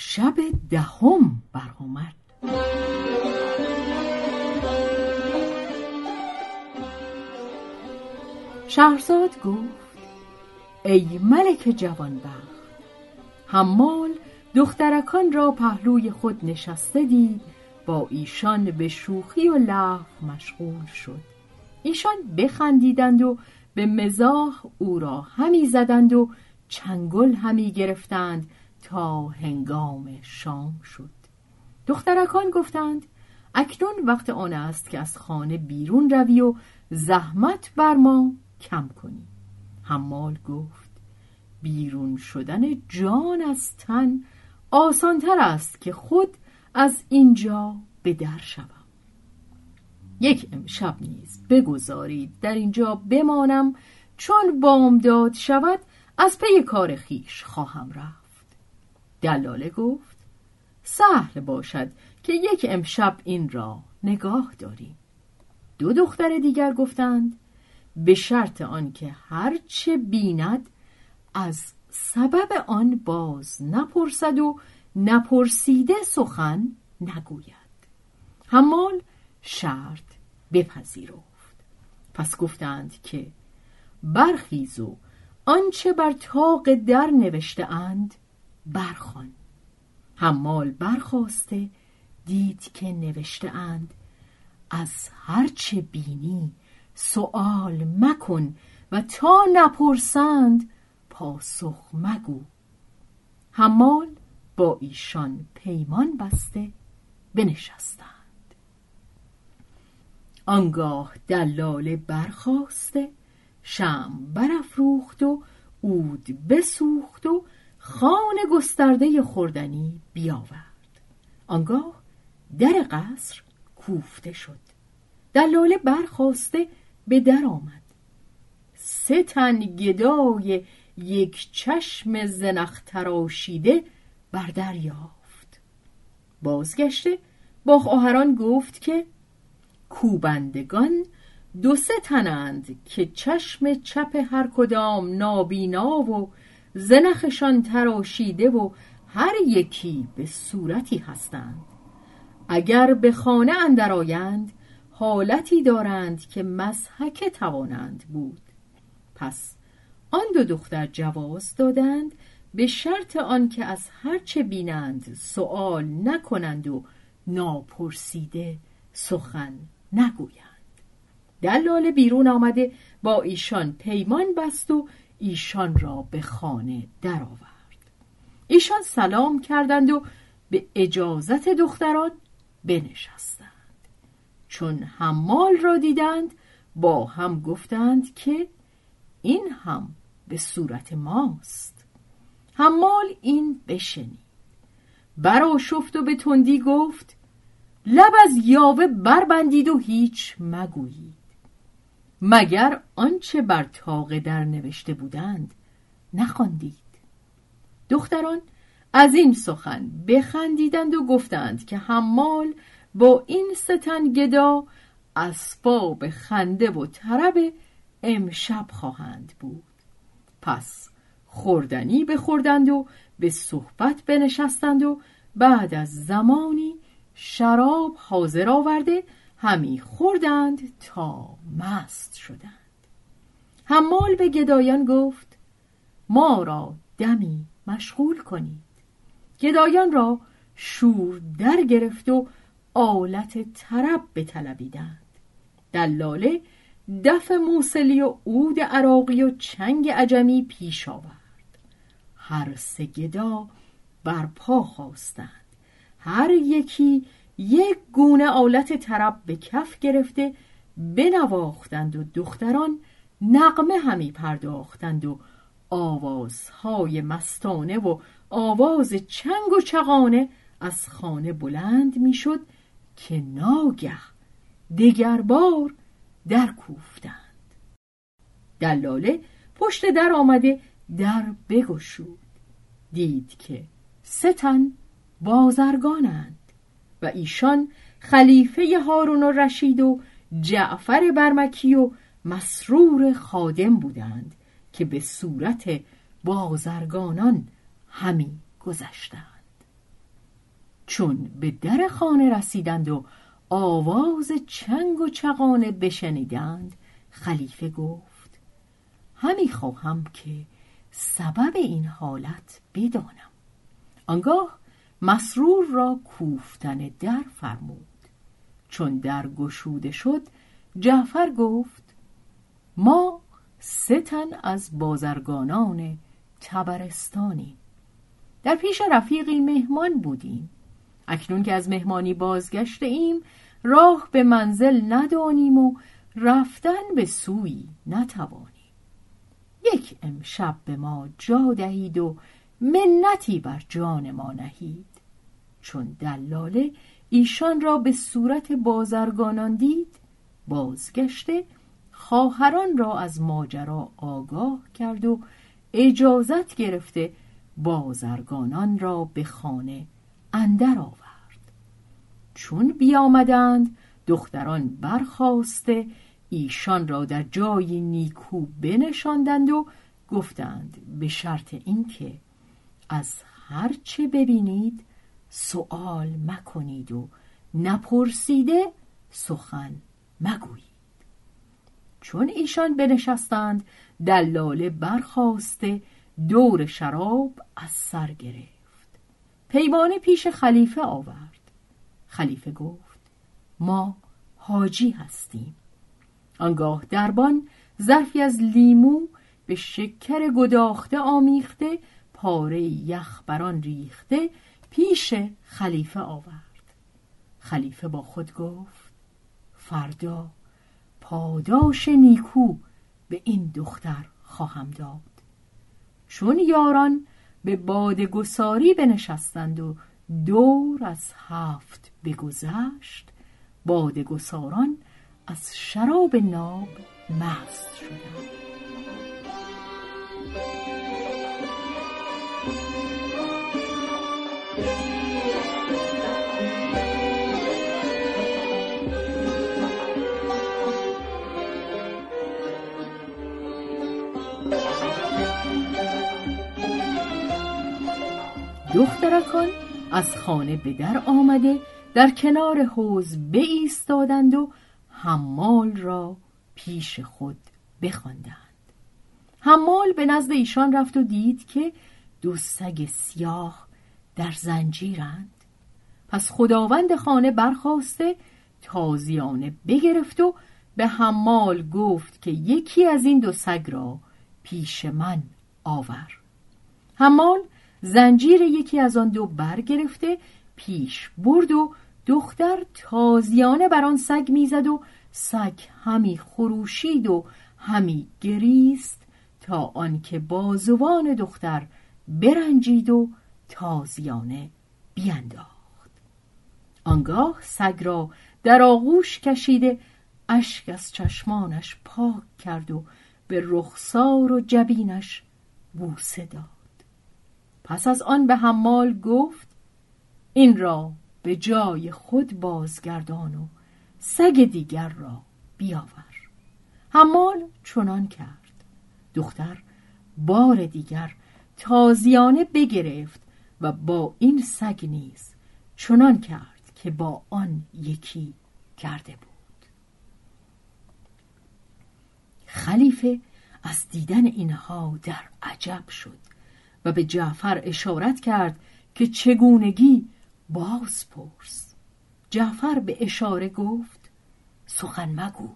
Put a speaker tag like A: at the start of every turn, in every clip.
A: شب دهم برآمد. شهرزاد گفت ای ملک جوانبخت حمال دخترکان را پهلوی خود نشسته دید با ایشان به شوخی و لحو مشغول شد. ایشان بخندیدند و به مزاح او را همی زدند و چنگل همی گرفتند تا هنگام شام شد. دخترکان گفتند اکنون وقت آن است که از خانه بیرون روی و زحمت بر ما کم کنی. حمال گفت بیرون شدن جان از تن آسانتر است که خود از اینجا به در شوم. یک امشب نیز بگذارید در اینجا بمانم چون بامداد شود از پی کار خیش خواهم رفت. دلاله گفت سهل باشد که یک امشب این را نگاه داریم. دو دختر دیگر گفتند به شرط آنکه هرچه بیند از سبب آن باز نپرسد و نپرسیده سخن نگوید. حمال شرط بپذیرفت. پس گفتند که برخیز و آنچه بر تاق در نوشته اند برخوان. حمال برخواسته دید که نوشته اند از هرچه بینی سؤال مکن و تا نپرسند پاسخ مگو. حمال با ایشان پیمان بسته بنشستند. آنگاه دلاله برخواسته شم برافروخت و عود بسوخت و خان گسترده خوردنی بیاورد. آنگاه در قصر کوفته شد. دلاله برخواسته به در آمد. سه تن گدای یک چشم زنخ تراشیده بر در یافت. بازگشته با خواهران گفت که کوبندگان دو سه تنند که چشم چپ هر کدام نابینا و زنخشان تراشیده و هر یکی به صورتی هستند. اگر به خانه اندر آیند حالتی دارند که مزحک توانند بود. پس آن دو دختر جواز دادند به شرط آنکه از هرچه بینند سؤال نکنند و ناپرسیده سخن نگویند. دلال بیرون آمده با ایشان پیمان بست و ایشان را به خانه درآورد. ایشان سلام کردند و به اجازت دختران بنشستند. چون حمال را دیدند با هم گفتند که این هم به صورت ماست. حمال این بشنید. برا شفت و به تندی گفت لب از یاوه بربندید و هیچ مگویید. مگر آنچه بر تاق در نوشته بودند نخواندید. دختران از این سخن بخندیدند و گفتند که حمال با این ستن گدا اسباب خنده و طرب امشب خواهند بود. پس خوردنی بخوردند و به صحبت بنشستند و بعد از زمانی شراب حاضر آورده همی خوردند تا مست شدند. حمال به گدایان گفت ما را دمی مشغول کنید. گدایان را شور در گرفت و آلت طرب بطلبیدند. دلاله دف موسلی و عود عراقی و چنگ عجمی پیش آورد. هر سه گدا بر پا خواستند. هر یکی یک گونه آلت طرب به کف گرفته بنواختند و دختران نقمه همی پرداختند و آوازهای مستانه و آواز چنگ و چغانه از خانه بلند می‌شد که ناگه دگر بار در کوفتند دلاله پشت در آمده در بگشود. دید که سه بازرگانند. و ایشان خلیفه هارون و رشید و جعفر برمکی و مسرور خادم بودند که به صورت بازرگانان همی گذشتند. چون به در خانه رسیدند و آواز چنگ و چغانه بشنیدند خلیفه گفت همی خواهم که سبب این حالت بدانم. آنگاه مسرور را کوفتن در فرمود. چون در گشوده شد جعفر گفت ما سه تن از بازرگانان تبرستانی در پیش رفیقی مهمان بودیم. اکنون که از مهمانی بازگشته ایم راه به منزل ندانیم و رفتن به سوی نتوانیم. یک امشب به ما جا دهید و منتی بر جان ما نهید. چون دلاله ایشان را به صورت بازرگانان دید بازگشته خواهران را از ماجرا آگاه کرد و اجازت گرفته بازرگانان را به خانه اندر آورد. چون بیامدند دختران برخواسته ایشان را در جای نیکو بنشاندند و گفتند به شرط اینکه از هر چه ببینید سؤال مکنید و نپرسیده سخن مگویید. چون ایشان بنشستند دلاله برخواسته دور شراب از سر گرفت. پیمانه پیش خلیفه آورد. خلیفه گفت ما حاجی هستیم. آنگاه دربان ظرفی از لیمو به شکر گداخته آمیخته پاره یخ بران ریخته پیش خلیفه آورد. خلیفه با خود گفت فردا پاداش نیکو به این دختر خواهم داد. چون یاران به بادگساری بنشستند و دور از هفت بگذشت بادگساران از شراب ناب مست شدند. دخترکان از خانه به در آمده در کنار حوز ایستادند و حمال را پیش خود بخواندند. حمال به نزد ایشان رفت و دید که دو سگ سیاه در زنجیرند. پس خداوند خانه برخواسته تازیانه بگرفت و به حمال گفت که یکی از این دو سگ را پیش من آور. حمال زنجیر یکی از آن دو برگرفته پیش برد و دختر تازیانه بر آن سگ می‌زد و سگ همی خروشید و همی گریست تا آنکه بازوان دختر برنجید و تازیانه بینداخت. آنگاه سگ را در آغوش کشیده اشک از چشمانش پاک کرد و به رخسار و جبینش بوسه داد. پس از آن به حمال گفت این را به جای خود بازگردان و سگ دیگر را بیاور. حمال چنان کرد. دختر بار دیگر تازیانه بگرفت و با این سگ نیز چنان کرد که با آن یکی کرده بود. خلیفه از دیدن اینها در عجب شد. و به جعفر اشارت کرد که چگونگی باز پرس. جعفر به اشاره گفت سخن مگو.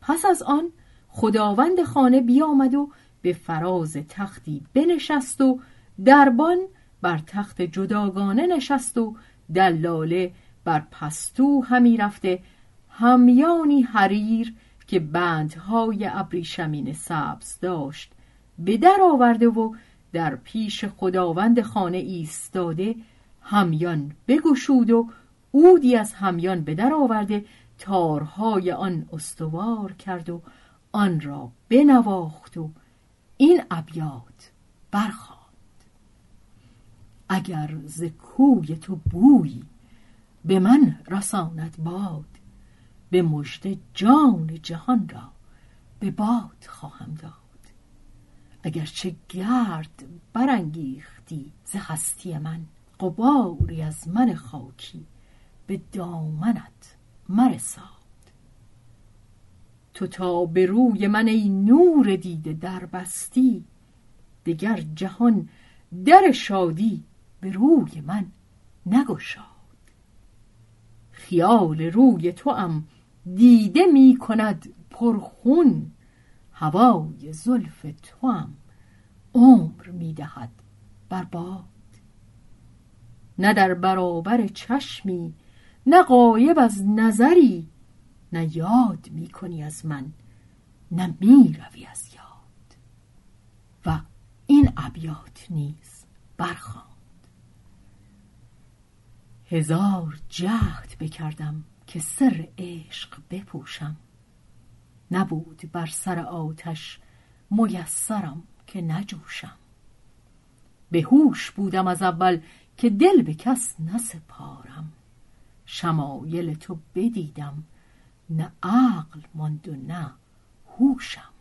A: پس از آن خداوند خانه بیامد و به فراز تختی بنشست و دربان بر تخت جداگانه نشست و دلاله بر پستو همی رفته همیانی حریر که بندهای ابریشمین سبز داشت به در آورده و در پیش خداوند خانه ایستاده همیان بگشود و اودی از همیان به در آورده تارهای آن استوار کرد و آن را بنواخت و این ابیات برخواند اگر ز کوی تو بویی به من رساند باد به مژده جان جهان را به باد خواهم داد. اگرچه گرد برانگیختی ز هستی من قباری از من خاکی به دامنت مرساد. تو تا به روی من ای نور دیده در بستی دگر جهان در شادی به روی من نگشاد. خیال روی تو ام دیده می کند پرخون هوای زلف تو هم عمر می دهد بر باد. نه در برابر چشمی نه قایب از نظری نه یاد می کنی از من نه می روی از یاد. و این ابیات نیز برخواند هزار جهد بکردم که سر عشق بپوشم. نبود بر سر آتش میسرم که نجوشم. به هوش بودم از اول که دل به کس نسپارم. شمایل تو بدیدم نه عقل ماند و نه هوشم.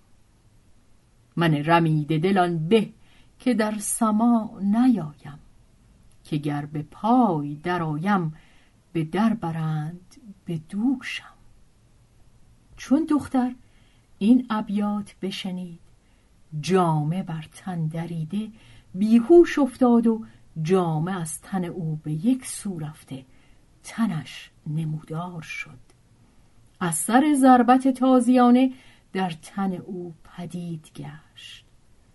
A: من رمیده دلان به که در سما نیایم که گر به پای درآیم به در برند به دوشم. چون دختر این ابیات بشنید. جامه بر تن دریده بیهوش افتاد و جامه از تن او به یک سو رفته. تنش نمودار شد. از سر ضربت تازیانه در تن او پدید گشت.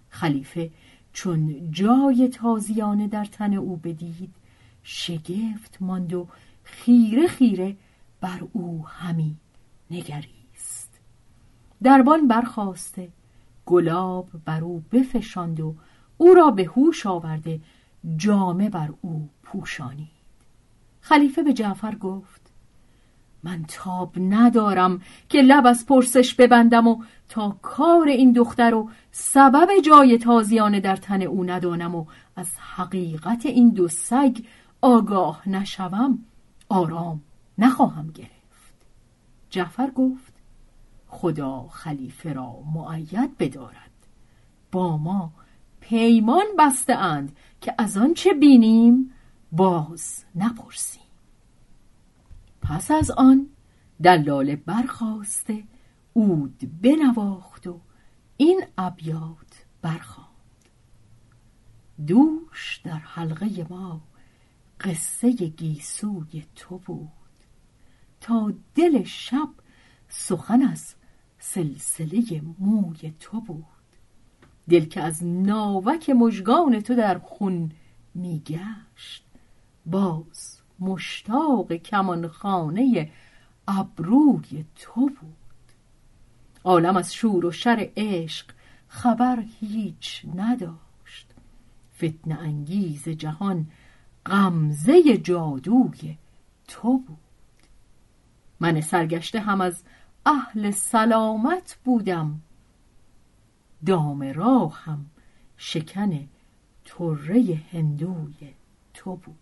A: خلیفه چون جای تازیانه در تن او بدید شگفت ماند و خیره خیره بر او همی نگریست دربان برخواسته گلاب بر او بفشاند و او را به هوش آورده. جامه بر او پوشانید. خلیفه به جعفر گفت من تاب ندارم که لب از پرسش ببندم و تا کار این دختر و سبب جای تازیانه در تن او ندانم و از حقیقت این دو سگ آگاه نشوم آرام نخواهم گرفت. جعفر گفت خدا خلیفه را معید بدارد. با ما پیمان بسته اند که از آنچه بینیم باز نپرسیم. پس از آن دلاله برخواسته اود بنواخت و این ابیات برخواند. دوش در حلقه ما قصه گیسوی تو بود. تا دل شب سخن از سلسله موی تو بود. دل که از ناوک مژگان تو در خون میگشت. باز مشتاق کمانخانه ابروی تو بود. عالم از شور و شر عشق خبر هیچ نداشت. فتن انگیز جهان غمزه جادوی تو بود. من سرگشته هم از اهل سلامت بودم. دام راهم شکن طره هندوی تو بود.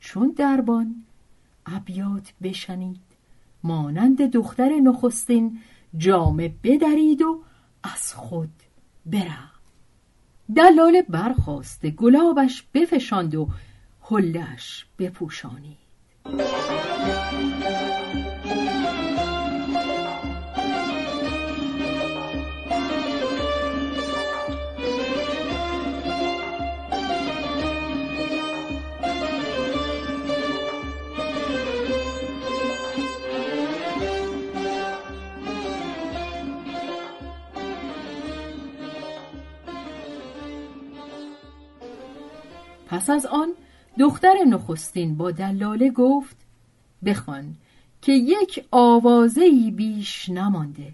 A: چون دربان ابیات بشنید مانند دختر نخستین جامه بدرید و از خود برفت. دلاله برخواسته گلابش بفشاند و حلش بپوشانید. پس از آن دختر نخستین با دلاله گفت بخوان که یک آوازهی بیش نمانده.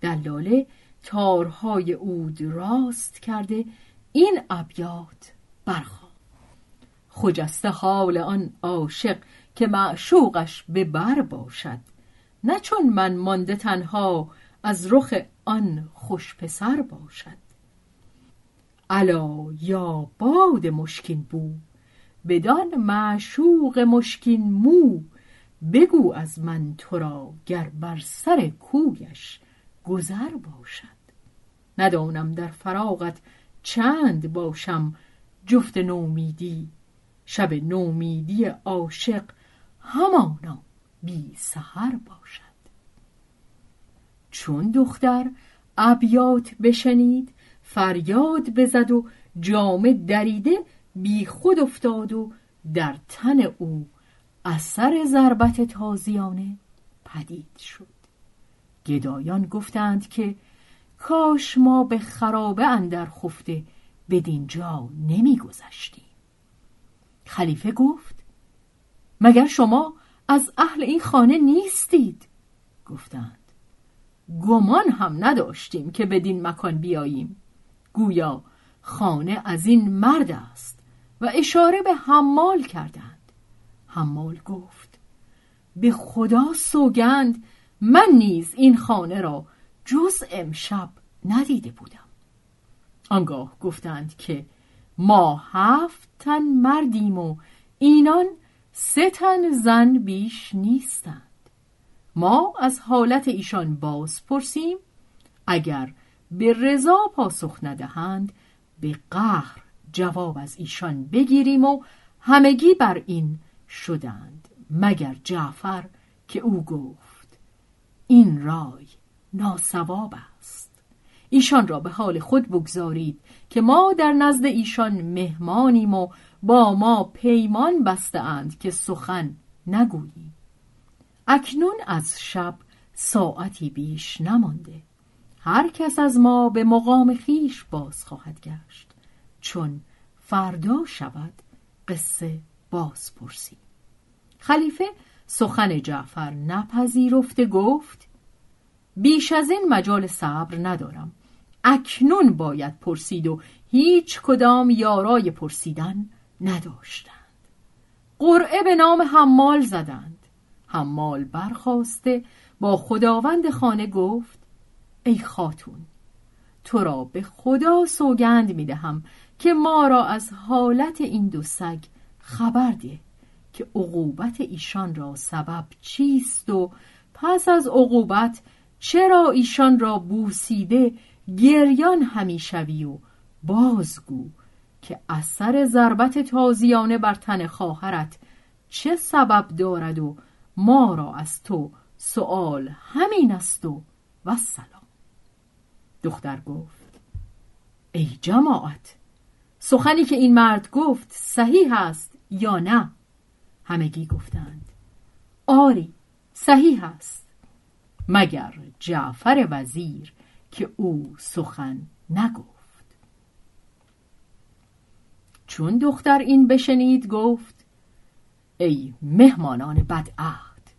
A: دلاله تارهای اود راست کرده این ابیات برخوا خجسته حال آن عاشق که معشوقش به بر باشد. نه چون من مانده تنها از رخ آن خوش پسر باشد. الا یا باد مشکین بو. بدان معشوق مشکین مو. بگو از من تو را گر بر سر کویش گذر باشد. ندانم در فراغت چند باشم جفت نومیدی. شب نومیدی عاشق همانا بی سحر باشد. چون دختر ابیات بشنید فریاد بزد و جامه دریده بی خود افتاد و در تن او اثر ضربت تازیانه پدید شد. گدایان گفتند که کاش ما به خرابه اندر خفته بدین جا نمیگذشتیم. خلیفه گفت مگر شما از اهل این خانه نیستید؟ گفتند. گمان هم نداشتیم که بدین مکان بیاییم. گویا خانه از این مرد است و اشاره به حمال کردند. حمال گفت به خدا سوگند من نیز این خانه را جز امشب ندیده بودم. آنگاه گفتند که ما هفت تن مردیم و اینان سه تن زن بیش نیستند. ما از حالت ایشان باز پرسیم اگر به رضا پاسخ ندهند به قهر جواب از ایشان بگیریم و همگی بر این شدند مگر جعفر که او گفت این رای ناسواب است. ایشان را به حال خود بگذارید که ما در نزد ایشان مهمانیم و با ما پیمان بسته اند که سخن نگوییم. اکنون از شب ساعتی بیش نمانده. هر کس از ما به مقام خیش باز خواهد گشت. چون فردا شود قصه باز پرسی خلیفه سخن جعفر نپذیرفته گفت بیش از این مجال صبر ندارم. اکنون باید پرسید و هیچ کدام یارای پرسیدن نداشتند. قرعه به نام حمال زدند. حمال برخواسته با خداوند خانه گفت ای خاتون تو را به خدا سوگند می دهم که ما را از حالت این دو سگ خبر ده که عقوبت ایشان را سبب چیست و پس از عقوبت چرا ایشان را بوسیده گریان همی شوی و بازگو که اثر ضربت تازیانه بر تن خواهرت چه سبب دارد و ما را از تو سؤال همین است و وسلام دختر گفت. ای جماعت سخنی که این مرد گفت صحیح است یا نه؟ همگی گفتند. آری صحیح است. مگر جعفر وزیر که او سخن نگفت. چون دختر این بشنید گفت ای مهمانان بدعهد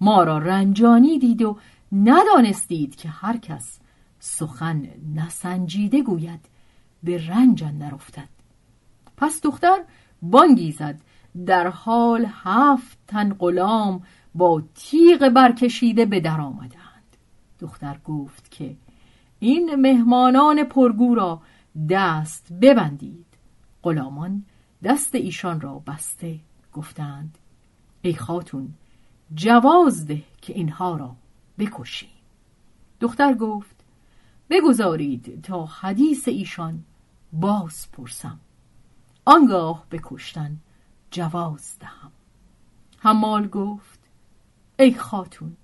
A: ما را رنجانی دید و ندانستید که هر کس سخن نسنجیده گوید به رنج اندر افتد. پس دختر بانگی زد در حال هفت تن غلام با تیغ برکشیده به در آمدند. دختر گفت که این مهمانان پرگو را دست ببندید. غلامان دست ایشان را بسته گفتند. ای خاتون جواز ده که اینها را بکشیم. دختر گفت بگذارید تا حدیث ایشان باز پرسم. آنگاه به کشتن جواز دهم. حمال گفت ای خاتون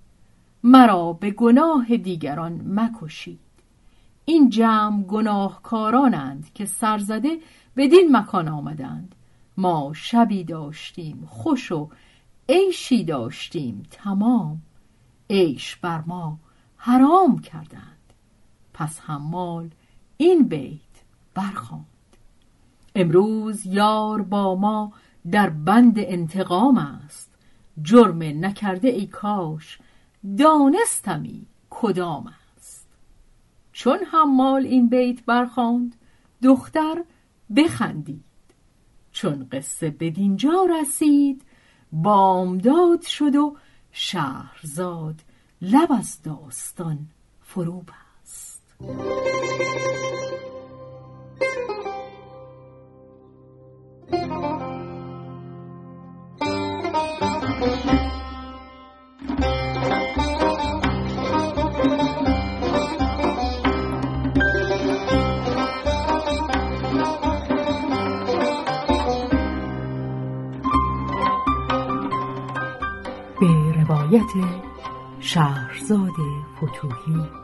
A: مرا به گناه دیگران مکشید. این جمع گناهکارانند که سرزده بدین مکان آمدند. ما شبی داشتیم خوش و عیشی داشتیم تمام. عیش بر ما حرام کردند. پس حمال این بیت برخواند. امروز یار با ما در بند انتقام است. جرم نکرده ای کاش دانستمی کدام است. چون حمال این بیت برخواند دختر بخندید. چون قصه به دینجا رسید بامداد شد و شهرزاد لب از داستان فرو به روایت شهرزاد فتوهی